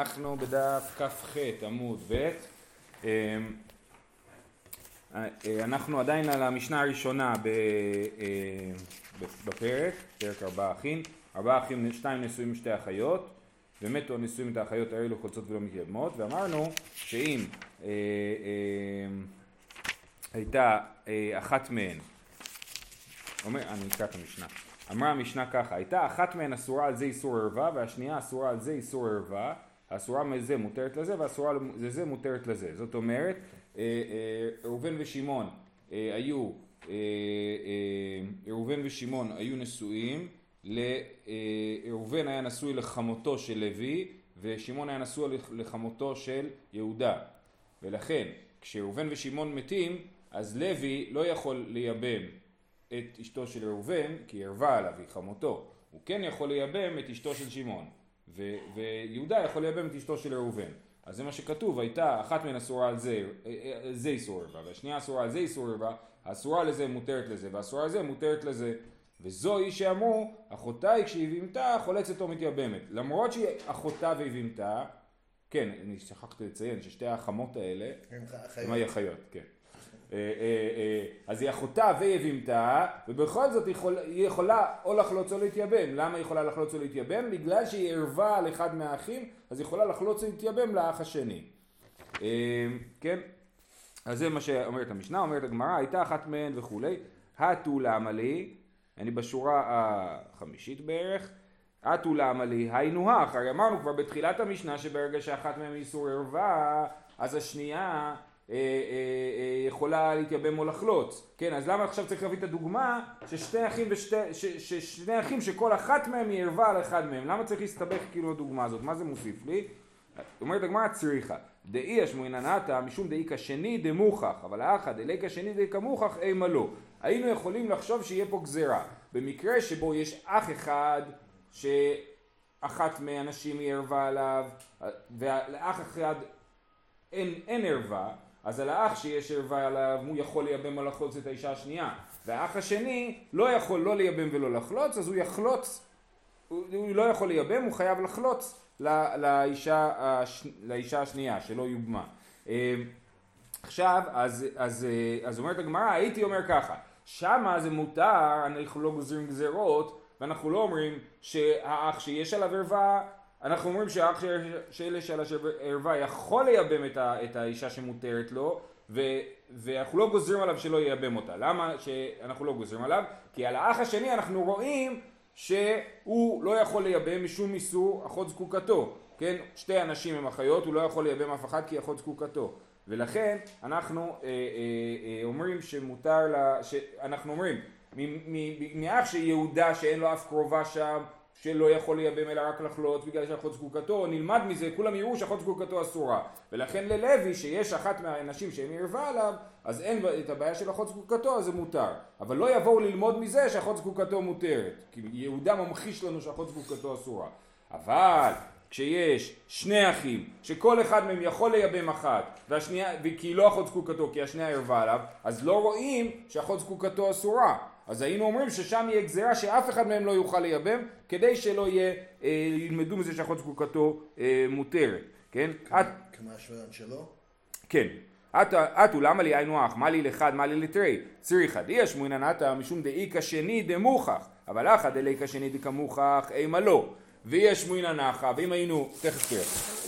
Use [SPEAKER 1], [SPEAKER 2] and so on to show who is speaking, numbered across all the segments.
[SPEAKER 1] אנחנו בדף כ"ח עמוד ב' אנחנו עדיין על המשנה הראשונה בפרק, פרק ארבעה אחים, ארבעה אחים, שתיים נשואים שתי אחיות ומתו הנשואים את האחיות האלו חולצות ולא מתייבמות ואמרנו שאם הייתה אחת מהן, אני אקרא את המשנה, אמרה המשנה ככה, הייתה אחת מהן אסורה על זה איסור ערווה והשנייה אסורה על זה איסור ערווה האסורה מזה מותרת לזה והאסורה לזה מותרת לזה. זאת אומרת, ראובן ושמעון היו, ראובן ושמעון היו נשואים, ראובן היה נשוי לחמותו של לוי ושמעון היה נשוי לחמותו של יהודה. ולכן כשראובן ושמעון מתים אז לוי לא יכול לייבם את אשתו של ראובן כי ערווה עליו, היא חמותו. הוא כן יכול לייבם את אשתו של שמעון. ויהודה יכול לייבם את אשתו של ראובן. אז זה מה שכתוב, הייתה אחת מהן אסורה על זה, זה איסור ערווה, והשנייה אסורה על זה איסור ערווה, האסורה לזה מותרת לזה, והאסורה לזה מותרת לזה. וזוהי שאמרו, אחותה היא כשהיא בימתה חולצת או מתייבמת. למרות שהיא אחותה והיא בימתה, כן, אני שכחתי לציין ששתי החמות האלה, הן היחיות, כן. אה, אה, אה, אז היא אחותה ויבימתה ובכל זאת היא יכולה או לחלוץ או להתייבם. למה היא יכולה לחלוץ או להתייבם? בגלל שהיא ערבה על אחד מהאחים אז היא יכולה לחלוץ או להתייבם לאח השני. כן? אז זה מה שאומרת המשנה, אומרת הגמרא הייתה אחת מהן וכולי. התו למה לי אני בשורה החמישית בערך. התו למה לי היינו הך. הרי אמרנו כבר בתחילת המשנה שברגע שאחת מהן איסור ערווה אז השנייה אה, אה, אה, יכולה להתייבם או לחלוץ, כן, אז למה עכשיו צריך להביא את הדוגמה ששני אחים, ושתי, ש, ששני אחים שכל אחת מהם היא ערווה על אחד מהם, למה צריך להסתבך כאילו הדוגמה הזאת, מה זה מוסיף לי? אומרת הגמרא צריכה, דאי אשמואינן עתה משום דאי כשני דמוכח, אבל האחא דאי כשני דאי כמוכח אימה לא. היינו יכולים לחשוב שיהיה פה גזירה, במקרה שבו יש אח אחד שאחת מהנשים היא ערווה עליו, ולאח אחד אין, אין ערווה, אז על האח שיש ערווה עליו הוא יכול לייבם או לחלוץ את האישה השנייה. והאח השני לא יכול לא לייבם ולא לחלוץ אז הוא יחלוץ הוא, הוא לא יכול לייבם הוא חייב לחלוץ לא, לאישה, הש, לאישה השנייה שלא יובמה. אה, עכשיו אז, אז, אה, אז אומרת הגמרא הייתי אומר ככה שמה זה מותר אנחנו לא גוזרים גזרות ואנחנו לא אומרים שהאח שיש עליו ערווה אנחנו אומרים שהאח של שעל הערווה יכול לייבם את, ה, את האישה שמותרת לו ו, ואנחנו לא גוזרים עליו שלא ייבם אותה. למה שאנחנו לא גוזרים עליו? כי על האח השני אנחנו רואים שהוא לא יכול לייבם משום איסור אחות זקוקתו. כן? שתי הנשים הם אחיות, הוא לא יכול לייבם אף אחד כי אחות זקוקתו. ולכן אנחנו אה, אה, אה, אומרים שמותר לה, אנחנו אומרים מאח של יהודה שאין לו אף קרובה שם שלא יכול לייבם אלא רק לחלוץ בגלל שאחות זקוקתו, נלמד מזה, כולם יראו שאחות זקוקתו אסורה. ולכן ללוי, שיש אחת מהנשים שהם ערווה עליו, אז אין את הבעיה של אחות זקוקתו, אז זה מותר. אבל לא יבואו ללמוד מזה שאחות זקוקתו מותרת. כי יהודה ממחיש לנו שאחות זקוקתו אסורה. אבל כשיש שני אחים, שכל אחד מהם יכול לייבם אחת, והשנייה, כי לא אחות זקוקתו, כי השנייה ערווה עליו, אז לא רואים שאחות זקוקתו אסורה. אז היינו אומרים ששם יהיה גזירה שאף אחד מהם לא יוכל לייבם, כדי שלא יהיה, אה, ילמדו מזה שאחות זקוקתו אה, מותרת, כן?
[SPEAKER 2] השוורן שלו?
[SPEAKER 1] כן. אתו למה לי היינו אח, מה לי לחד, מה לי לתרי, צריכה דיה שמואינן עתה משום דאיכא שני דמוכח, אבל אחא דליקא שני דקמוכח אימה לא. ויש שמואינן אחא, ואם היינו, תכף תראה,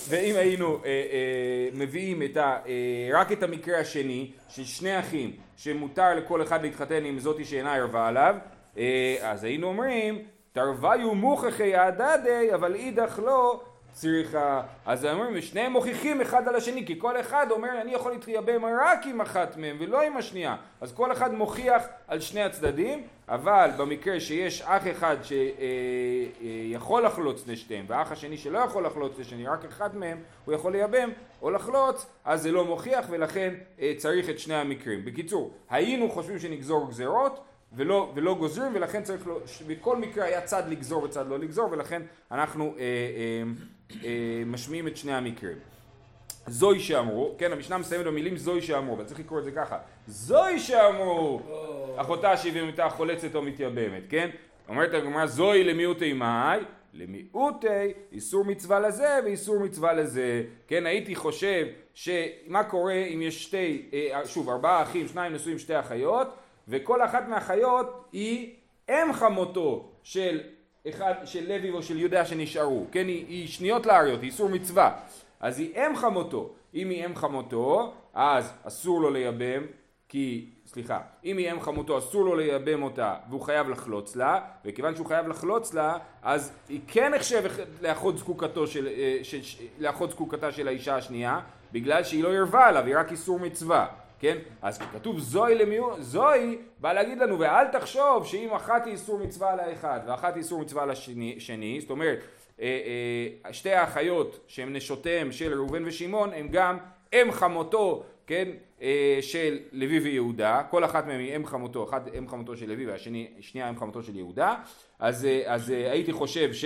[SPEAKER 1] ואם היינו אה, אה, מביאים את ה, אה, רק את המקרה השני, של שני אחים, שמותר לכל אחד להתחתן עם זאתי שאינה ערווה עליו, אה, אז היינו אומרים, תרוויו מוכחי הדדי, אבל אידך לא צריכה, אז אומרים, שניהם מוכיחים אחד על השני, כי כל אחד אומר, אני יכול להתייבם רק עם אחת מהם ולא עם השנייה. אז כל אחד מוכיח על שני הצדדים, אבל במקרה שיש אח אחד שיכול לחלוץ לשתיהם, ואח השני שלא יכול לחלוץ לשני, רק אחד מהם הוא יכול לייבם או לחלוץ, אז זה לא מוכיח ולכן אה, צריך את שני המקרים. בקיצור, היינו חושבים שנגזור גזרות, ולא, ולא גוזרים ולכן צריך, לא, בכל מקרה היה צד לגזור וצד לא לגזור ולכן אנחנו אה, אה, אה, משמיעים את שני המקרים. זוהי שאמרו, כן המשנה מסיימת במילים זוהי שאמרו, אבל צריך לקרוא את זה ככה, זוהי שאמרו, אחותה שהיא ומתה חולצת או מתייבמת, כן? אומרת הגמרא זוהי למיעוטי מאי, למיעוטי איסור מצווה לזה ואיסור מצווה לזה. כן, הייתי חושב שמה קורה אם יש שתי, אה, שוב, ארבעה אחים, שניים נשואים, שתי אחיות, וכל אחת מהאחיות היא אם חמותו של אחד, של לוי או של יהודה שנשארו, כן, היא, היא שניות לאריות, היא איסור מצווה. אז היא אם חמותו. אם היא אם חמותו, אז אסור לו לייבם, כי סליחה, אם היא אם חמותו אסור לו לייבם אותה והוא חייב לחלוץ לה, וכיוון שהוא חייב לחלוץ לה, אז היא כן נחשב לאחות זקוקתו של, אה, של, לאחות זקוקתה של האישה השנייה, בגלל שהיא לא ערבה עליו, היא רק איסור מצווה, כן? אז כשכתוב זוהי למיעוט, זוהי בא להגיד לנו ואל תחשוב שאם אחת היא איסור מצווה על האחד ואחת היא איסור מצווה על השני, זאת אומרת אה, אה, שתי האחיות שהן נשותיהם של ראובן ושמעון הם גם אם חמותו כן, אה, של לוי ויהודה, כל אחת מהן היא אם חמותו, אחת אם חמותו של לוי והשנייה אם חמותו של יהודה, אז, אז הייתי חושב ש...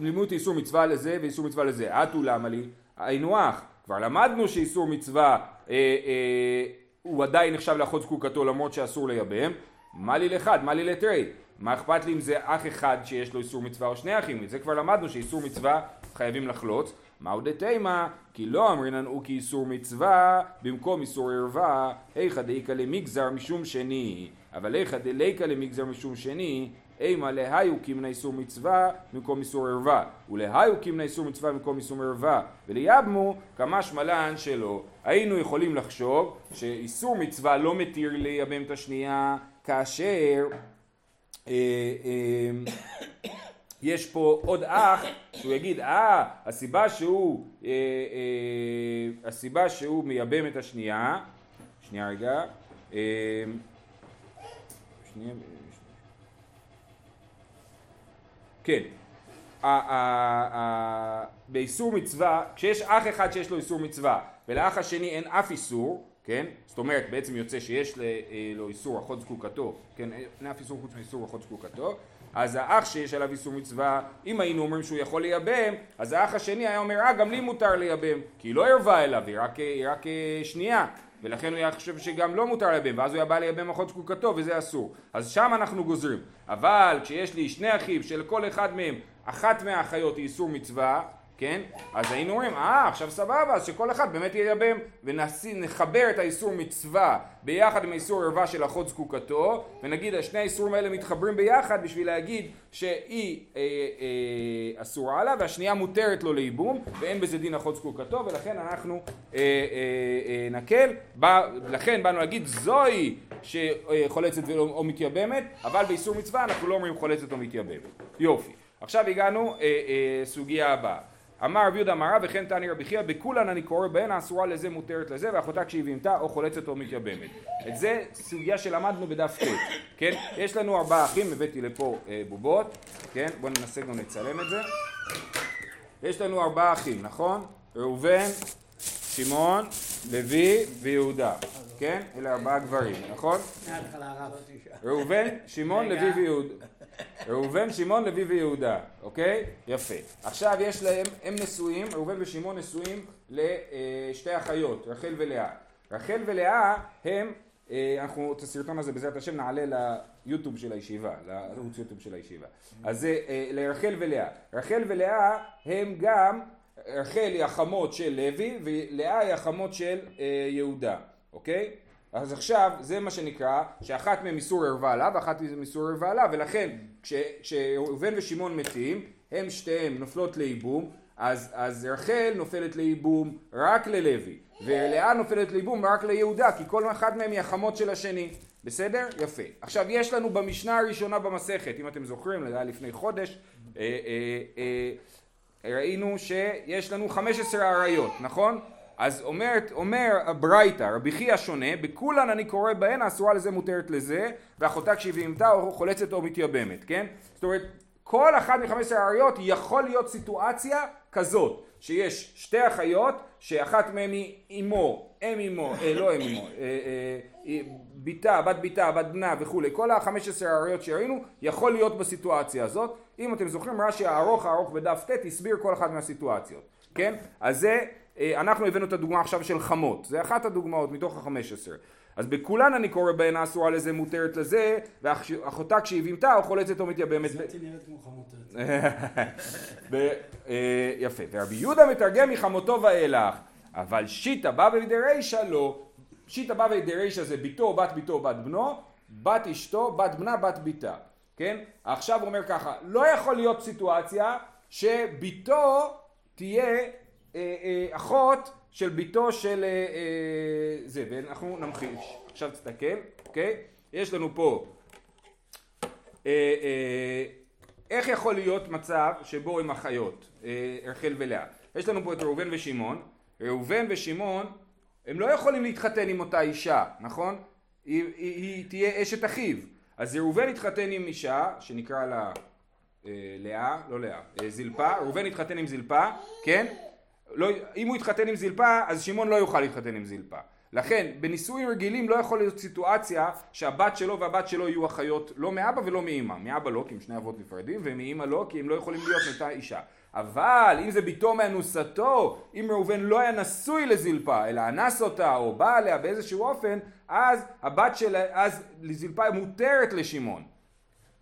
[SPEAKER 1] לימוד איסור מצווה לזה ואיסור מצווה לזה, אטו למה לי? היינו אח, כבר למדנו שאיסור מצווה אה, אה, הוא עדיין נחשב לאחות זקוקתו למרות שאסור לייבם, מה לי לאחד, מה לי לתרי, מה אכפת לי אם זה אח אחד שיש לו איסור מצווה או שני אחים, זה כבר למדנו שאיסור מצווה חייבים לחלוץ, מהו דתימה? כי לא אמרינן הוא כאיסור מצווה במקום איסור ערווה, היכא דאיכא למגזר משום שני, אבל היכא דליקא למגזר משום שני, אימה להיו קימנה איסור מצווה במקום איסור ערווה, ולהיו קימנה איסור מצווה במקום איסור ערווה, וליבמו כמה שמלן שלא. היינו יכולים לחשוב שאיסור מצווה לא מתיר לייבם את השנייה כאשר אה, אה, יש פה עוד אח שהוא יגיד אה הסיבה שהוא אה, אה, הסיבה שהוא מייבם את השנייה שנייה רגע אה, שנייה כן באיסור מצווה כשיש אח אחד שיש לו איסור מצווה ולאח השני אין אף איסור כן? זאת אומרת בעצם יוצא שיש לו איסור אחות זקוקתו, כן? אין אף איסור חוץ מאיסור אחות זקוקתו אז האח שיש עליו איסור מצווה, אם היינו אומרים שהוא יכול לייבם, אז האח השני היה אומר, אה, גם לי מותר לייבם, כי היא לא ערבה אליו, היא רק, היא רק אה, שנייה, ולכן הוא היה חושב שגם לא מותר לייבם, ואז הוא היה בא לייבם אחות זקוקתו, וזה אסור. אז שם אנחנו גוזרים. אבל כשיש לי שני אחים, שלכל אחד מהם אחת מהאחיות היא איסור מצווה, כן? אז היינו אומרים, אה, עכשיו סבבה, אז שכל אחד באמת ייבם, ונחבר את האיסור מצווה ביחד עם האיסור ערווה של אחות זקוקתו, ונגיד שני האיסורים האלה מתחברים ביחד בשביל להגיד שהיא אה, אה, אסורה לה, והשנייה מותרת לו לייבום, ואין בזה דין אחות זקוקתו, ולכן אנחנו אה, אה, אה, נקל, בא, לכן באנו להגיד זוהי שחולצת או מתייבמת, אבל באיסור מצווה אנחנו לא אומרים חולצת או מתייבמת. יופי. עכשיו הגענו אה, אה, סוגיה הבאה. אמר רבי יהודה אמרה וכן תני רבי חייא בכולן אני קורא בהן האסורה לזה מותרת לזה ואחותה כשהיא בהמתה או חולצת או מתייבמת. את זה סוגיה שלמדנו בדף ט', כן? יש לנו ארבעה אחים, הבאתי לפה אה, בובות, כן? בואו ננסה גם לצלם את זה. יש לנו ארבעה אחים, נכון? ראובן, שמעון, לוי ויהודה, כן? אלה ארבעה גברים, נכון? ראובן, שמעון, לוי ויהודה. ראובן, שמעון, לוי ויהודה, אוקיי? יפה. עכשיו יש להם, הם נשואים, ראובן ושמעון נשואים לשתי אחיות, רחל ולאה. רחל ולאה הם, אה, אנחנו את הסרטון הזה בעזרת השם נעלה ליוטיוב של הישיבה, לערוץ יוטיוב של הישיבה. אז זה אה, לרחל ולאה. רחל ולאה הם גם, רחל היא החמות של לוי ולאה היא החמות של אה, יהודה, אוקיי? אז עכשיו זה מה שנקרא שאחת מהן איסור ערווה לה ואחת מהן איסור ערווה לה ולכן כשראובן ושמעון מתים הם שתיהם נופלות לייבום אז, אז רחל נופלת לייבום רק ללוי ולאה נופלת לייבום רק ליהודה כי כל אחת מהם היא החמות של השני בסדר? יפה. עכשיו יש לנו במשנה הראשונה במסכת אם אתם זוכרים זה היה לפני חודש אה, אה, אה, ראינו שיש לנו 15 אריות נכון? אז אומרת, אומר הברייתא, רבי חייא שונה, בכולן אני קורא בהן האסורה לזה מותרת לזה, ואחותה כשהיא בהמתה או חולצת או מתייבמת, כן? זאת אומרת, כל אחת מחמש האריות יכול להיות סיטואציה כזאת, שיש שתי אחיות, שאחת מהן היא אמו, אם אמו, אה, לא אם אמו, אה, אה, ביתה, בת ביתה, בת בנה וכולי, כל החמש עשרה האריות שראינו, יכול להיות בסיטואציה הזאת. אם אתם זוכרים, רש"י הארוך הארוך בדף ט' הסביר כל אחת מהסיטואציות, כן? אז זה אה, אנחנו הבאנו את הדוגמה עכשיו של חמות, זה אחת הדוגמאות מתוך החמש עשרה. אז בכולן אני קורא בהן אסורה לזה מותרת לזה, ואחותה כשהיא בימתה או חולצת או מתייבמת.
[SPEAKER 3] זאתי נראית כמו חמותת.
[SPEAKER 1] ב- אה, יפה. ורבי יהודה מתרגם מחמותו ואילך, אבל שיטה בא ודרישא לא. שיטה בא ודרישא זה ביתו, בת ביתו, בת בנו, בת אשתו, בת בנה, בת ביתה. כן? עכשיו הוא אומר ככה, לא יכול להיות סיטואציה שביתו תהיה אה, אה, אחות של ביתו של אה, אה, זה, ואנחנו נמחיש. עכשיו תסתכל, אוקיי? יש לנו פה אה, אה, איך יכול להיות מצב שבו הם אחיות, אה, רחל ולאה? יש לנו פה את ראובן ושמעון, ראובן ושמעון הם לא יכולים להתחתן עם אותה אישה, נכון? היא, היא, היא תהיה אשת אחיו. אז ראובן התחתן עם אישה שנקרא לה אה, לאה, לא לאה, אה, זלפה, ראובן התחתן עם זלפה, כן? לא, אם הוא יתחתן עם זלפה, אז שמעון לא יוכל להתחתן עם זלפה. לכן, בנישואים רגילים לא יכול להיות סיטואציה שהבת שלו והבת שלו יהיו אחיות לא מאבא ולא מאמא. מאבא לא, כי הם שני אבות נפרדים, ומאמא לא, כי הם לא יכולים להיות מאותה אישה. אבל אם זה ביתו מאנוסתו, אם ראובן לא היה נשוי לזלפה, אלא אנס אותה או בא עליה באיזשהו אופן, אז הבת של... אז לזלפה מותרת לשמעון.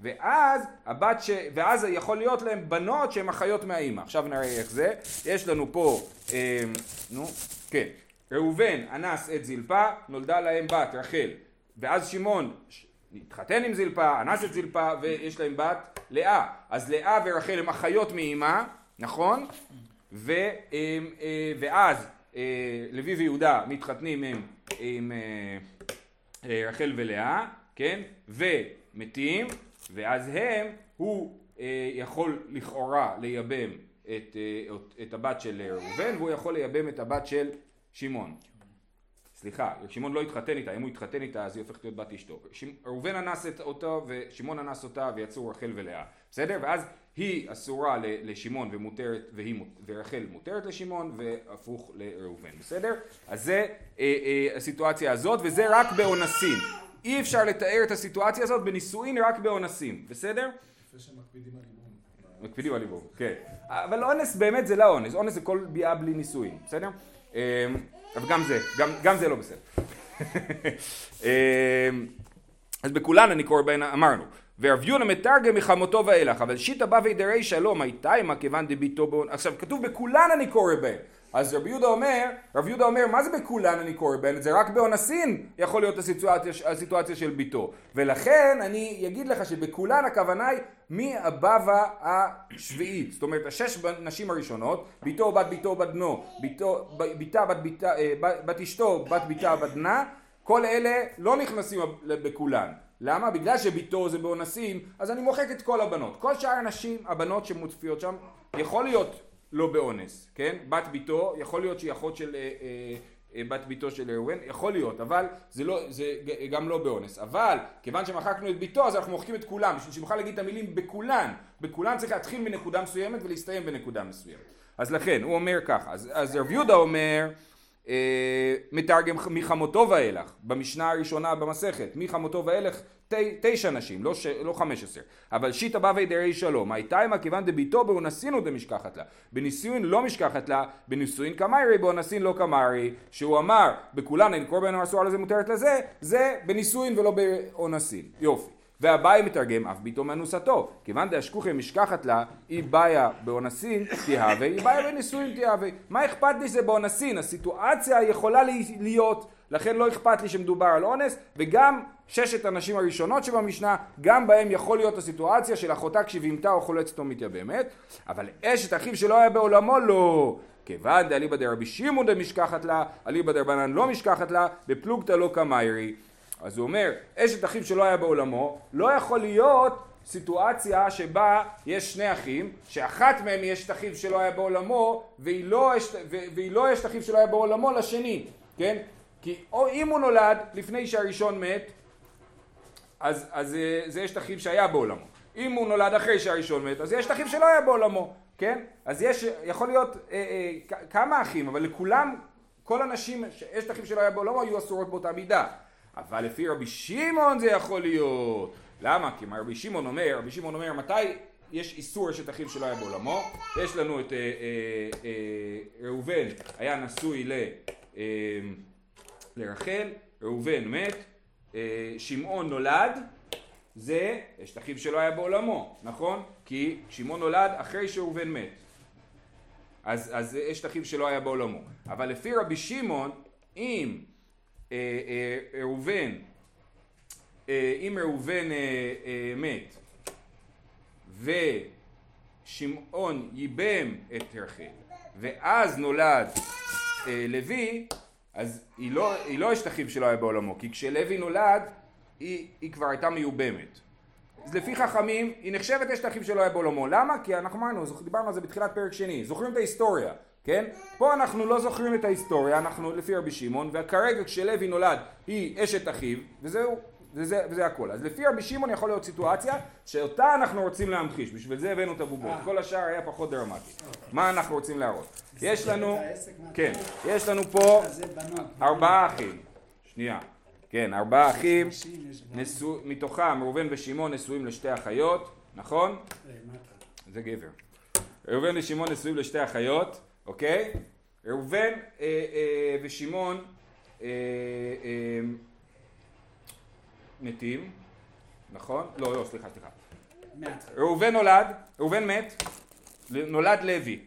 [SPEAKER 1] ואז הבת ש... ואז יכול להיות להם בנות שהן אחיות מהאימא. עכשיו נראה איך זה. יש לנו פה, אה, נו, כן. ראובן אנס את זלפה, נולדה להם בת רחל. ואז שמעון התחתן עם זלפה, אנס את זלפה, ויש להם בת לאה. אז לאה ורחל הם אחיות מאימה, נכון? ו, אה, אה, ואז אה, לוי ויהודה מתחתנים עם, עם אה, אה, רחל ולאה, כן? ומתים, ואז הם, הוא אה, יכול לכאורה לייבם את, אה, את הבת של ראובן, והוא יכול לייבם את הבת של שמעון. סליחה, שמעון לא התחתן איתה, אם הוא התחתן איתה אז היא הופכת להיות בת אשתו. ראובן אנס את אותו ושמעון אנס אותה ויצאו רחל ולאה, בסדר? ואז היא אסורה לשמעון ומותרת, והיא, ורחל מותרת לשמעון והפוך לראובן, בסדר? אז זה אה, אה, הסיטואציה הזאת וזה רק באונסים. אי אפשר לתאר את הסיטואציה הזאת בנישואין רק באונסים, בסדר?
[SPEAKER 3] יפה שמקפידים על לימון.
[SPEAKER 1] מקפידים על לימון, כן. אבל אונס באמת זה לא אונס, אונס זה כל ביאה בלי נישואין, בסדר? אמ, אבל גם זה, גם, גם זה לא בסדר. אמ, אז בכולן אני קורא בהן אמרנו. ורב יונה מתרגם מחמותו ואילך, אבל שיטה בא וידרי שלום, הייתה עמה כיוון דביתו בו... עכשיו כתוב בכולן אני קורא בהן. אז רב יהודה אומר, רב יהודה אומר, מה זה בכולן אני קורא בהן? זה רק באונסין יכול להיות הסיטואציה, הסיטואציה של ביתו. ולכן אני אגיד לך שבכולן הכוונה היא מהבבא השביעית. זאת אומרת, השש נשים הראשונות, ביתו, בת ביתו, בת בנו, ביתה, בת ביתה, אה, בת אשתו, בת ביתה, בת בנה, כל אלה לא נכנסים בכולן. למה? בגלל שביתו זה באונסים, אז אני מוחק את כל הבנות. כל שאר הנשים, הבנות שמוצפיות שם, יכול להיות לא באונס, כן? בת ביתו, יכול להיות שהיא אחות של אה, אה, אה, בת ביתו של ראובן, יכול להיות, אבל זה, לא, זה גם לא באונס. אבל כיוון שמחקנו את ביתו, אז אנחנו מוחקים את כולם, בשביל שנוכל להגיד את המילים בכולן. בכולן צריך להתחיל מנקודה מסוימת ולהסתיים בנקודה מסוימת. אז לכן, הוא אומר ככה, אז, אז רב יהודה אומר, מתרגם מחמותו ואילך, במשנה הראשונה במסכת, מחמותו ואילך תשע נשים, לא. לא חמש עשר. אבל שיטה בא וידרי שלום, הייתה עמה כיוון דביתו באונסינו דמשכחת לה. בנישואין לא משכחת לה, בנישואין קמיירי, באונסין לא קמיירי. שהוא אמר, בכולן אין קורבן אסור לזה מותרת לזה, זה בנישואין ולא באונסין. יופי. והבאי מתרגם אף ביתו מאנוסתו, כיוון דאשכוחי משכחת לה, אי בעיה באונסין תהווה, אי בעיה בנישואין תהווה. מה אכפת לי שזה באונסין? הסיטואציה יכולה להיות, לכן לא אכפת לי שמדובר על אונס, וגם ששת הנשים הראשונות שבמשנה, גם בהם יכול להיות הסיטואציה של אחותה כשבהמתה או חולצת או מתייבמת, אבל אשת אחיו שלא היה בעולמו לא. כיוון דאליבא דרבי שמעון דמשכחת לה, אליבא דרבנן לא משכחת לה, בפלוגתא לא קמיירי. אז הוא אומר, אשת אחיו שלא היה בעולמו, לא יכול להיות סיטואציה שבה יש שני אחים, שאחת מהם היא אשת אחיו שלא היה בעולמו, והיא לא אשת, לא אחיו שלא היה בעולמו לשני, כן? כי או אם הוא נולד לפני שהראשון מת, אז, אז אה, זה אשת אחיו שהיה בעולמו. אם הוא נולד אחרי שהראשון מת, אז יש את אחיו שלא היה בעולמו, כן? אז יש, יכול להיות אה, אה, כמה אחים, אבל לכולם, כל הנשים, אשת אחיו שלא היה בעולמו, היו אסורות באותה מידה. אבל לפי רבי שמעון זה יכול להיות. למה? כי מה רבי שמעון אומר, רבי שמעון אומר מתי יש איסור אשת אחיו שלא היה בעולמו, יש לנו את אה, אה, אה, ראובן היה נשוי ל, אה, לרחל ראובן מת, אה, שמעון נולד, זה אשת אחיו שלא היה בעולמו, נכון? כי שמעון נולד אחרי שראובן מת. אז, אשת אחיו שלא היה בעולמו. אבל לפי רבי שמעון, אם ראובן, אה, אם ראובן אה, אה, מת ושמעון ייבם את רחל ואז נולד אה, לוי, אז היא לא, היא לא אשת אחיו שלא היה בעולמו, כי כשלוי נולד היא, היא כבר הייתה מיובמת. אז לפי חכמים היא נחשבת אשת אחיו שלא היה בעולמו. למה? כי אנחנו אמרנו, דיברנו על זה בתחילת פרק שני, זוכרים את ההיסטוריה, כן? פה אנחנו לא זוכרים את ההיסטוריה, אנחנו לפי רבי שמעון, וכרגע כשלוי נולד היא אשת אחיו, וזהו, וזה, וזה הכל. אז לפי רבי שמעון יכול להיות סיטואציה שאותה אנחנו רוצים להמחיש, בשביל זה הבאנו את הבובות, כל השאר היה פחות דרמטי. מה אנחנו רוצים להראות? יש לנו, כן, יש לנו פה ארבעה אחים, שנייה, כן, ארבעה אחים, נשוא, מתוכם ראובן ושמעון נשואים לשתי אחיות, נכון? זה גבר. ראובן ושמעון נשואים לשתי אחיות, אוקיי? ראובן אה, אה, ושמעון אה, אה, מתים, נכון? לא, לא, סליחה, סליחה. ראובן נולד, ראובן מת, נולד לוי.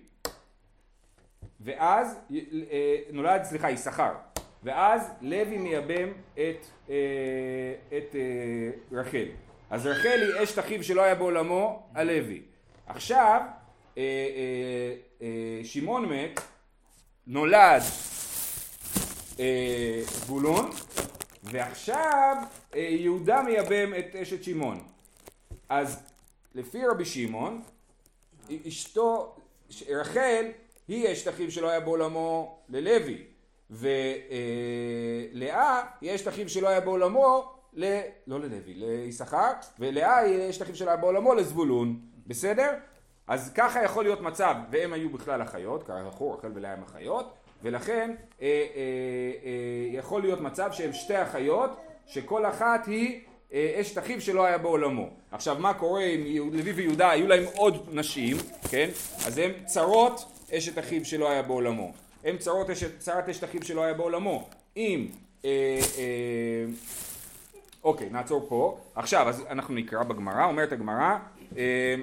[SPEAKER 1] ואז אה, נולד, סליחה, יששכר. ואז לוי מייבם את, אה, את אה, רחל. אז רחל היא אשת אחיו שלא היה בעולמו, הלוי. עכשיו, אה, אה, אה, שמעון מת, נולד אה, זבולון, ועכשיו אה, יהודה מייבם את אשת שמעון. אז לפי רבי שמעון, אשתו, רחל, היא אשת אחיו שלא היה בעולמו ללוי. ולאה היא אשת אחיו שלא היה בעולמו, ל... לא ללוי, ליששכר, ולאה היא אשת אחיו שלא היה בעולמו לזבולון, בסדר? אז ככה יכול להיות מצב, והם היו בכלל אחיות, ככה רחל ולאה הם אחיות, ולכן אה, אה, אה, יכול להיות מצב שהם שתי אחיות, שכל אחת היא אה, אשת אחיו שלא היה בעולמו. עכשיו מה קורה עם לוי ויהודה, היו להם עוד נשים, כן? אז הם צרות אשת אחיו שלא היה בעולמו. הם צרות אשת, צרת אשת אחיו שלא היה בעולמו. אם... אה, אה, אוקיי, נעצור פה. עכשיו, אז אנחנו נקרא בגמרא, אומרת הגמרא, אה,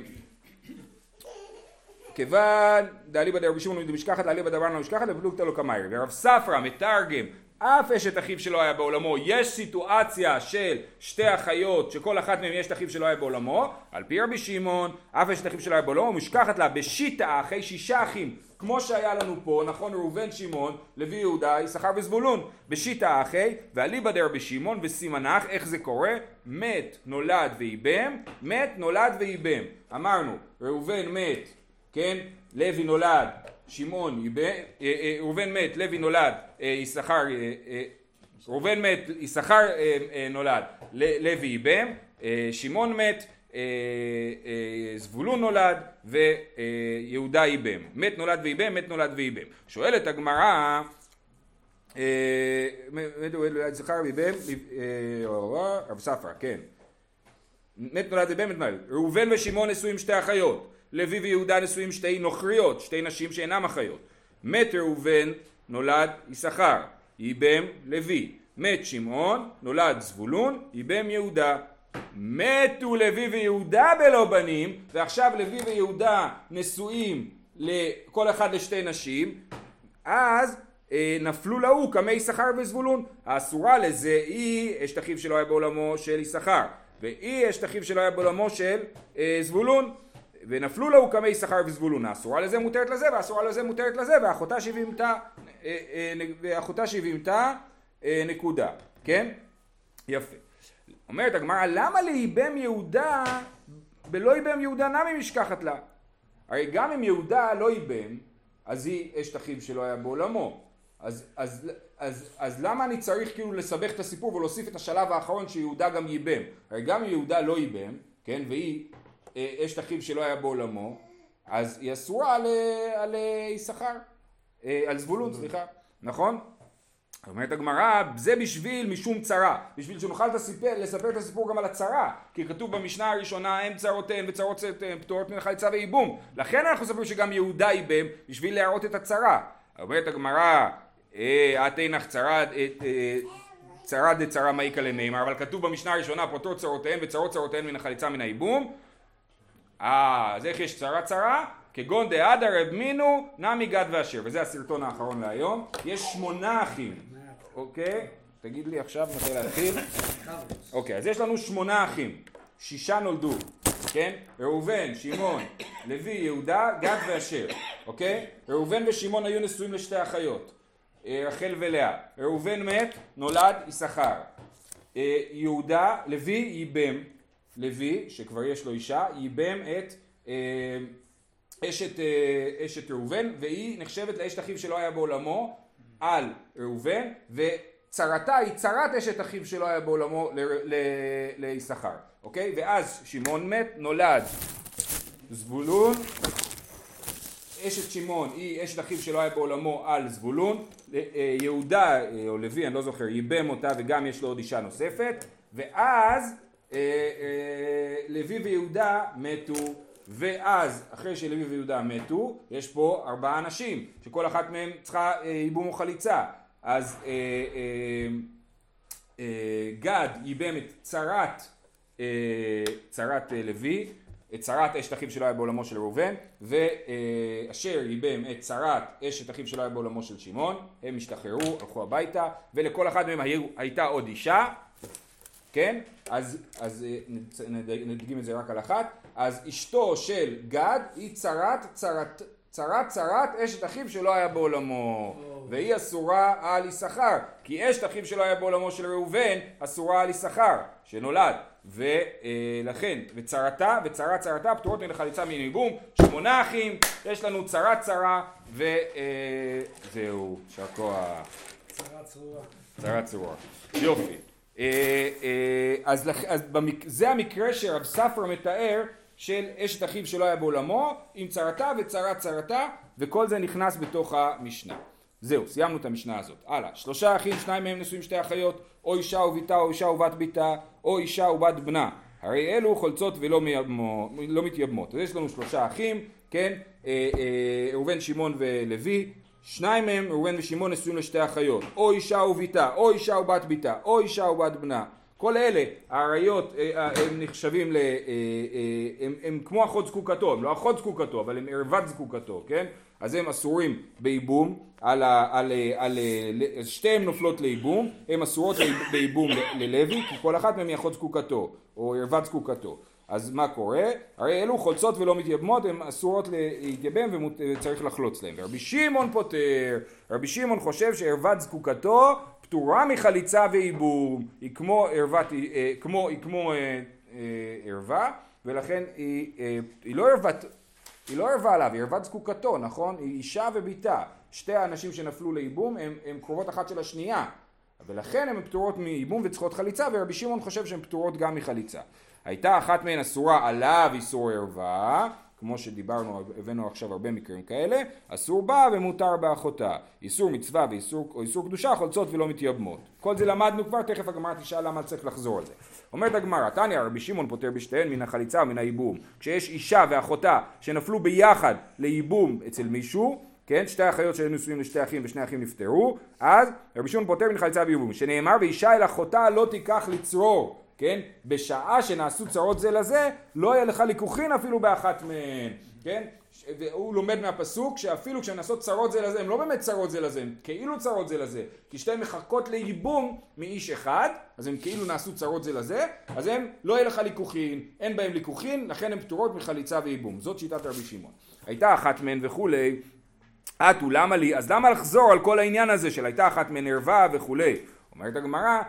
[SPEAKER 1] כיוון דאליבא דרבי שמעון במשכחת דאליבא דרבנן במשכחת ופלוגתא לו קמאיר. ורב ספרא מתרגם אף אשת אחיו שלא היה בעולמו, יש סיטואציה של שתי אחיות שכל אחת מהן יש את אחיו שלא היה בעולמו, על פי רבי שמעון, אף אשת אחיו שלא היה בעולמו, משכחת לה בשיטה אחרי שישה אחים, כמו שהיה לנו פה, נכון ראובן שמעון, לוי יהודה, יששכר וזבולון, בשיטה אחי, ואליבא דרבי שמעון וסימנך, איך זה קורה? מת, נולד וייבם, מת, נולד וייבם. אמרנו, ראובן מת, כן? לוי נולד, שמעון, ראובן מת, לוי נולד, יששכר, ראובן מת, יששכר נולד, לוי ייבם, שמעון מת, זבולון נולד ויהודה ייבם. מת נולד וייבם, מת נולד וייבם. שואלת הגמרא זכר וייבם, רב ספרא, כן. מת נולד וייבם, מת נולד. ראובן ושמעון נשואים שתי אחיות. לוי ויהודה נשואים שתי נוכריות, שתי נשים שאינם אחיות. מת ראובן, נולד יששכר, ייבם לוי. מת שמעון, נולד זבולון, ייבם יהודה. מתו לוי ויהודה בלא בנים, ועכשיו לוי ויהודה נשואים לכל אחד לשתי נשים, אז אה, נפלו להוא קמי יששכר וזבולון. האסורה לזה היא אשת אחיו שלא היה בעולמו של יששכר, והיא אשת אחיו שלא היה בעולמו של אה, זבולון. ונפלו לו קמי יששכר וזבולון, האסורה לזה מותרת לזה והאסורה לזה מותרת לזה ואחותה שבהמתה אה, אה, ואחותה שבהמתה אה, נקודה, כן? יפה. אומרת הגמרא למה להיבם יהודה בלא ייבם יהודה נמי משכחת לה? הרי גם אם יהודה לא ייבם אז היא אשת אחיו שלא היה בעולמו אז, אז, אז, אז למה אני צריך כאילו לסבך את הסיפור ולהוסיף את השלב האחרון שיהודה גם ייבם? הרי גם אם יהודה לא ייבם, כן, והיא אשת אחיו שלא היה בעולמו, אז היא אסורה על יששכר, על זבולון, סליחה, נכון? אומרת הגמרא, זה בשביל משום צרה, בשביל שנוכל לספר, לספר את הסיפור גם על הצרה, כי כתוב במשנה הראשונה, הם צרותיהן וצרות פטורות מן חליצה וייבום, לכן אנחנו מספרים שגם יהודה ייבם, בשביל להראות את הצרה. אומרת הגמרא, את אינך צרה, צרה דצרה מעיקה למימר, אבל כתוב במשנה הראשונה פוטר צרותיהן וצרות צרותיהן מן החליצה מן הייבום. אה, אז איך יש צרה צרה? כגון דעדה רב מינו נמי גד ואשר, וזה הסרטון האחרון להיום. יש שמונה אחים, אוקיי? תגיד לי עכשיו מתי להתחיל. אוקיי, אז יש לנו שמונה אחים. שישה נולדו, כן? ראובן, שמעון, לוי, יהודה, גד ואשר, אוקיי? ראובן ושמעון היו נשואים לשתי אחיות, אה, רחל ולאה. ראובן מת, נולד יששכר. אה, יהודה, לוי ייבם, לוי, שכבר יש לו אישה, ייבם את אה, אשת, אה, אשת ראובן, והיא נחשבת לאשת אחיו שלא היה בעולמו על ראובן, וצרתה היא צרת אשת אחיו שלא היה בעולמו ליששכר, אוקיי? ואז שמעון מת, נולד זבולון, אשת שמעון היא אשת אחיו שלא היה בעולמו על זבולון, אה, אה, יהודה אה, או לוי, אני לא זוכר, ייבם אותה וגם יש לו עוד אישה נוספת, ואז אה, אה, לוי ויהודה מתו, ואז אחרי שלוי ויהודה מתו, יש פה ארבעה אנשים, שכל אחת מהם צריכה אה, ייבום או חליצה, אז אה, אה, אה, גד ייבם את צרת, אה, צרת אה, לוי, את צרת אשת אחיו שלא היה בעולמו של ראובן, ואשר ייבם את צרת אשת אחיו שלא היה בעולמו של שמעון, הם השתחררו, הלכו הביתה, ולכל אחד מהם היו, הייתה עוד אישה, כן? אז, אז אה, נדגים את זה רק על אחת, אז אשתו של גד היא צרת צרת צרת צרת אשת אחיו שלא היה בעולמו והיא אסורה על יששכר כי אשת אחיו שלא היה בעולמו של ראובן אסורה על יששכר שנולד ולכן וצרתה וצרת צרתה פטורות מן החליצה מן ייבום שמונה אחים יש לנו צרת צרה וזהו יישר כוח
[SPEAKER 3] צרה צרורה.
[SPEAKER 1] צרה צרורה. יופי. אה, אה, אז, אז במק... זה המקרה שרב ספרא מתאר של אשת אחיו שלא היה בעולמו עם צרתה וצרת צרתה וכל זה נכנס בתוך המשנה. זהו, סיימנו את המשנה הזאת. הלאה. שלושה אחים, שניים מהם נשואים שתי אחיות, או אישה וביתה או אישה ובת ביתה, או אישה ובת בנה. הרי אלו חולצות ולא מייבמו, לא מתייבמות. אז יש לנו שלושה אחים, כן? אה, אה, ראובן, שמעון ולוי. שניים מהם, ראובן ושמעון, נשואים לשתי אחיות, או אישה וביתה, או אישה ובת ביתה, או אישה ובת בנה. כל אלה, העריות, אה, אה, הם נחשבים ל... אה, הם, הם כמו אחות זקוקתו, הם לא אחות זקוקתו, אבל הם ערוות זקוקתו, כן? אז הם אסורים בייבום, על ה, על, על, על, שתיהן נופלות לייבום, הן אסורות בייבום ללוי, כי כל אחת מהן היא אחות זקוקתו, או ערוות זקוקתו. אז מה קורה? הרי אלו חולצות ולא מתייבמות, הן אסורות להתייבם וצריך לחלוץ להן. ורבי שמעון פוטר, רבי שמעון חושב שערוות זקוקתו פטורה מחליצה וייבום, היא כמו ערוות, אה, כמו, היא כמו אה, אה, ערווה, ולכן היא, היא לא ערוות, היא לא ערווה עליו, היא ערוות זקוקתו, נכון? היא אישה ובתה. שתי האנשים שנפלו לייבום הם קרובות אחת של השנייה. ולכן הן פטורות מייבום וצריכות חליצה, ורבי שמעון חושב שהן פטורות גם מחליצה. הייתה אחת מהן אסורה עליו איסור ערווה, כמו שדיברנו, הבאנו עכשיו הרבה מקרים כאלה, אסור בה ומותר באחותה. איסור מצווה ואיסור, או איסור קדושה חולצות ולא מתייבמות. כל זה למדנו כבר, תכף הגמרא תשאל למה צריך לחזור על זה. אומרת הגמרא, תניא רבי שמעון פוטר בשתיהן מן החליצה ומן הייבום. כשיש אישה ואחותה שנפלו ביחד לייבום אצל מישהו, כן, שתי אחיות שהיו נשואים לשתי אחים ושני אחים נפטרו, אז רבי שמעון פוטר מן חליצה וייבום, שנאמר ואישה אל אחותה לא תיקח לצרור, כן, בשעה שנעשו צרות זה לזה, לא יהיה לך ליכוחין אפילו באחת מהן, כן, והוא לומד מהפסוק שאפילו כשהן נעשות צרות זה לזה, הן לא באמת צרות זה לזה, הן כאילו צרות זה לזה, כי שתיהן מחכות לייבום מאיש אחד, אז הן כאילו נעשו צרות זה לזה, אז הן לא יהיה לך ליכוחין, אין בהן ליכוחין, לכן הן פטורות מחליצה וייבום, זאת שיטת רבי שמעון. הייתה אחת מהן וכולי, אטו למה לי, אז למה לחזור על כל העניין הזה של הייתה אחת מהן ערווה וכולי? אומרת הגמרא,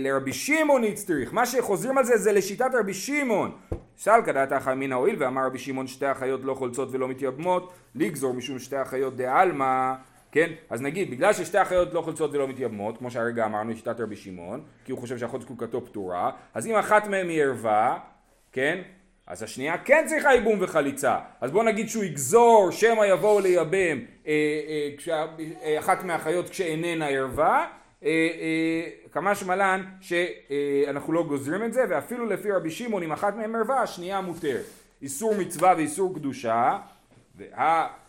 [SPEAKER 1] לרבי שמעון הצטריך, מה שחוזרים על זה זה לשיטת רבי שמעון. סלקא אחא אמינא הואיל ואמר רבי שמעון שתי אחיות לא חולצות ולא מתייבמות, לגזור משום שתי אחיות דעלמא, כן? אז נגיד, בגלל ששתי אחיות לא חולצות ולא מתייבמות, כמו שהרגע אמרנו, שיטת רבי שמעון, כי הוא חושב שאחות זקוקתו פטורה, אז אם אחת מהן היא ערווה, כן? אז השנייה כן צריכה ייבום וחליצה. אז בוא נגיד שהוא יגזור שמא יבואו לייבם אה, אה, כשה, אה, אחת מהאחיות כשאיננה ערווה. אה, אה, כמה שמלן שאנחנו לא גוזרים את זה ואפילו לפי רבי שמעון אם אחת מהן ערווה השנייה מותרת. איסור מצווה ואיסור קדושה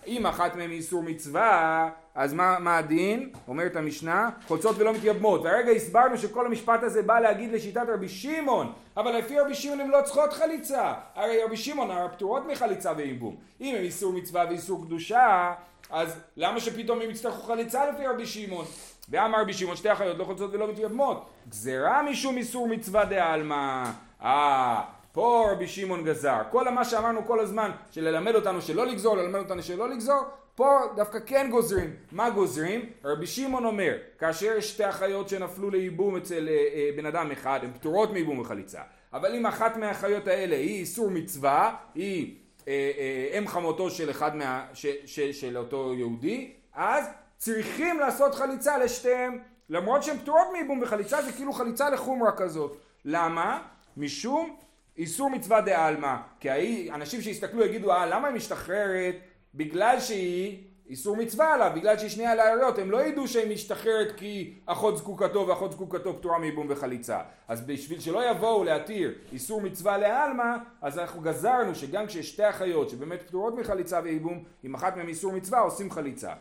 [SPEAKER 1] אם אחת מהן איסור מצווה, אז מה, מה הדין? אומרת המשנה, חולצות ולא מתייבמות. והרגע הסברנו שכל המשפט הזה בא להגיד לשיטת רבי שמעון, אבל לפי רבי שמעון הן לא צריכות חליצה. הרי רבי שמעון הרי פטורות מחליצה וייבום. אם הם איסור מצווה ואיסור קדושה, אז למה שפתאום הם יצטרכו חליצה לפי רבי שמעון? ואמר רבי שמעון שתי אחיות לא חולצות ולא מתייבמות. גזירה משום איסור מצווה דעלמא. אה, פה רבי שמעון גזר. כל מה שאמרנו כל הזמן, של ללמד אותנו שלא לגזור, ללמד אותנו שלא לגזור, פה דווקא כן גוזרים. מה גוזרים? רבי שמעון אומר, כאשר יש שתי אחיות שנפלו לייבום אצל אה, אה, בן אדם אחד, הן פטורות מייבום וחליצה. אבל אם אחת מהאחיות האלה היא איסור מצווה, היא אה, אה, אם חמותו של אחד מה... ש, ש, של אותו יהודי, אז צריכים לעשות חליצה לשתיהם. למרות שהן פטורות מייבום וחליצה, זה כאילו חליצה לחומרה כזאת. למה? משום איסור מצווה דה-עלמא, כי אנשים שיסתכלו יגידו, אה, למה היא משתחררת? בגלל שהיא איסור מצווה עליו, בגלל שהיא שנייה לעריות, הם לא ידעו שהיא משתחררת כי אחות זקוקתו ואחות זקוקתו פטורה מייבום וחליצה. אז בשביל שלא יבואו להתיר איסור מצווה לעלמא, אז אנחנו גזרנו שגם כשיש שתי אחיות שבאמת פטורות מחליצה וייבום, אם אחת מהן איסור מצווה עושים חליצה.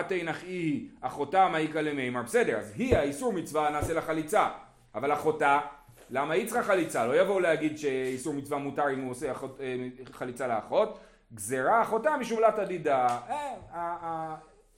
[SPEAKER 1] אתי נחי אחותה מעיקה למימר, בסדר, אז היא האיסור מצווה נעשה לה חליצה, אבל אחותה למה היא צריכה חליצה? לא יבואו להגיד שאיסור מצווה מותר אם הוא עושה אחות, אה, חליצה לאחות. גזרה אחותה משום לה תדידה. אה,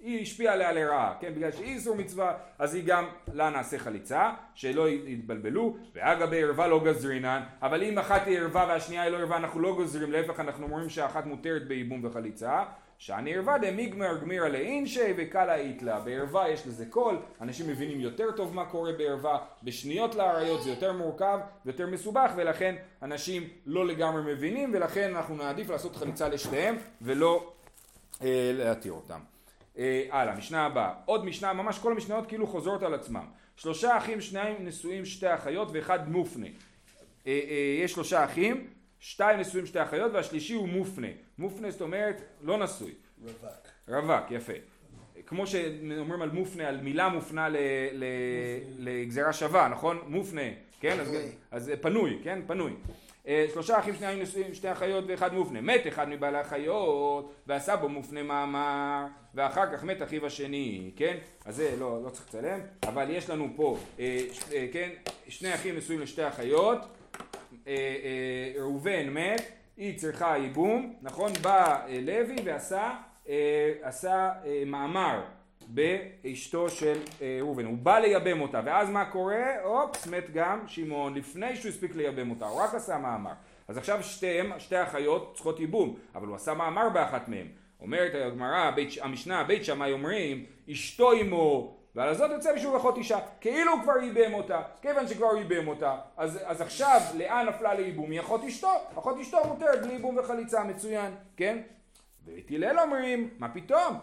[SPEAKER 1] היא השפיעה עליה לרעה, כן? בגלל שהיא איסור מצווה, אז היא גם לה נעשה חליצה, שלא יתבלבלו, ואגב בערווה לא גזרינן, אבל אם אחת היא ערווה והשנייה היא לא ערווה, אנחנו לא גוזרים, להפך אנחנו אומרים שאחת מותרת בייבום וחליצה, שאני ערווה דמיגמר גמירה לאינשי וקלה איתלה. בערווה יש לזה קול, אנשים מבינים יותר טוב מה קורה בערווה, בשניות לאריות זה יותר מורכב ויותר מסובך ולכן אנשים לא לגמרי מבינים ולכן אנחנו נעדיף לעשות חליצה לשתיהם ולא אה, להתיר אותם. אה, הלאה, משנה הבאה. עוד משנה, ממש כל המשניות כאילו חוזרות על עצמם. שלושה אחים, שניים נשואים, שתי אחיות ואחד מופנה. אה, אה, יש שלושה אחים, שתיים נשואים שתי אחיות והשלישי הוא מופנה. מופנה זאת אומרת לא נשוי.
[SPEAKER 2] רווק.
[SPEAKER 1] רווק, יפה. כמו שאומרים על מופנה, על מילה מופנה ל, ל, לגזירה שווה, נכון? מופנה, כן? אז, אז פנוי, כן? פנוי. אה, שלושה אחים שניים נשואים, שתי אחיות ואחד מופנה. מת אחד מבעלי החיות ועשה בו מופנה מאמר ואחר כך מת אחיו השני, כן? אז זה לא, לא צריך לצלם, אבל יש לנו פה, אה, אה, כן? שני אחים נשואים לשתי אחיות אה, אה, ראובן מת, היא צריכה ייבום, נכון? בא אה, לוי ועשה עשה מאמר באשתו של ראובן, הוא בא לייבם אותה, ואז מה קורה? אופס, מת גם שמעון, לפני שהוא הספיק לייבם אותה, הוא רק עשה מאמר. אז עכשיו שתיהם, שתי אחיות צריכות ייבום, אבל הוא עשה מאמר באחת מהם. אומרת הגמרא, המשנה, בית שמאי אומרים, אשתו עמו ועל הזאת יוצא משום אחות אישה, כאילו הוא כבר ייבם אותה, כיוון שכבר הוא ייבם אותה, אז, אז עכשיו לאן נפלה לייבום? היא אחות אשתו, אחות אשתו מותרת בלי ייבום וחליצה, מצוין, כן? ובית הלל אומרים, מה פתאום?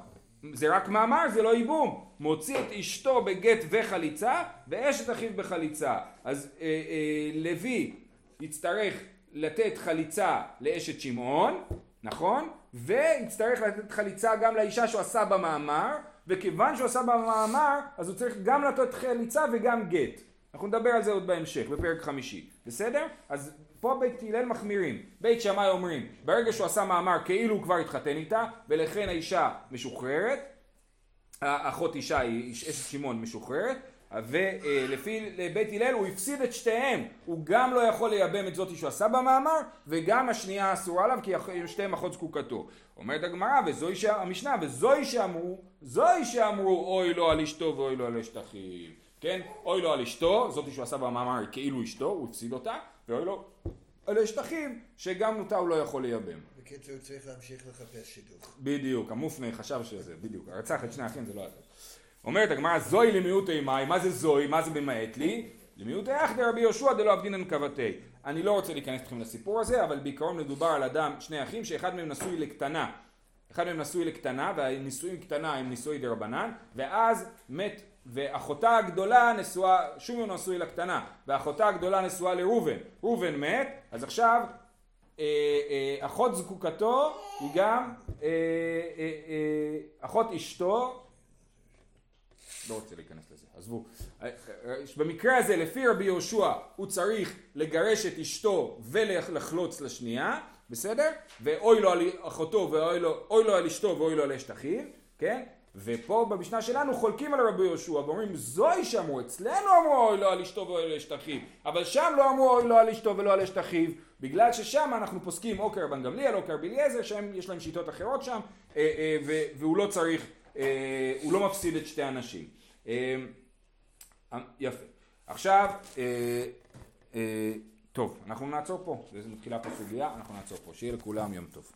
[SPEAKER 1] זה רק מאמר, זה לא ייבום. מוציא את אשתו בגט וחליצה, ואשת אחיו בחליצה. אז אה, אה, לוי יצטרך לתת חליצה לאשת שמעון, נכון? ויצטרך לתת חליצה גם לאישה שהוא עשה במאמר, וכיוון שהוא עשה במאמר, אז הוא צריך גם לתת חליצה וגם גט. אנחנו נדבר על זה עוד בהמשך, בפרק חמישי. בסדר? אז פה בית הלל מחמירים. בית שמאי אומרים, ברגע שהוא עשה מאמר כאילו הוא כבר התחתן איתה, ולכן האישה משוחררת, האחות אישה היא אשת שמעון משוחררת, ולפי בית הלל הוא הפסיד את שתיהם, הוא גם לא יכול לייבם את זאתי שהוא עשה במאמר, וגם השנייה אסורה עליו כי שתיהם אחות זקוקתו. אומרת הגמרא, וזוהי המשנה, וזוהי שאמרו, זוהי שאמרו אוי לו על אשתו ואוי לו על אשת אחיו. כן? אוי לו על אשתו, זאתי שהוא עשה במאמר כאילו אשתו, הוא הפסיד אותה, ואוי לו על אשת אחיו, שגם אותה הוא לא יכול לייבם.
[SPEAKER 2] בקיצור, צריך להמשיך לחפש שידוך.
[SPEAKER 1] בדיוק, המופנה חשב שזה, בדיוק, רצח את שני האחים זה לא היה. אומרת הגמרא זוהי למיעוטי מאי, מה זה זוהי, מה זה במעט לי? למיעוטי אחדי רבי יהושע דלא אבדינן קבתי. אני לא רוצה להיכנס איתכם לסיפור הזה, אבל בעיקרון מדובר על אדם, שני אחים, שאחד מהם נשוי לקטנה. אחד מהם נשוי לקטנה, והנישואים קטנה הם נישואי דה רבנן, ואז מת, ואחותה הגדולה נשואה, שומר נשוי לקטנה, ואחותה הגדולה נשואה לראובן. ראובן מת, אז עכשיו אה, אה, אחות זקוקתו היא גם אה, אה, אה, אחות אשתו לא רוצה להיכנס לזה, עזבו. במקרה הזה, לפי רבי יהושע, הוא צריך לגרש את אשתו ולחלוץ לשנייה, בסדר? ואוי לו על אחותו ואוי לו, לו על אשתו ואוי לו על אשת אחיו, כן? ופה במשנה שלנו חולקים על רבי יהושע ואומרים זוהי שאמרו אצלנו אמרו אוי לו על אשתו ואוי לו על אשת אחיו אבל שם לא אמרו אוי לו על אשתו ולא על אשת אחיו בגלל ששם אנחנו פוסקים או כרבן גמליאל או כרבי אליעזר שהם יש להם שיטות אחרות שם אה, אה, והוא לא צריך, אה, הוא לא מפסיד את שתי הנשים. יפה. עכשיו, טוב, אנחנו נעצור פה, זה מתחילה פה סוגיה, אנחנו נעצור פה. שיהיה לכולם יום טוב.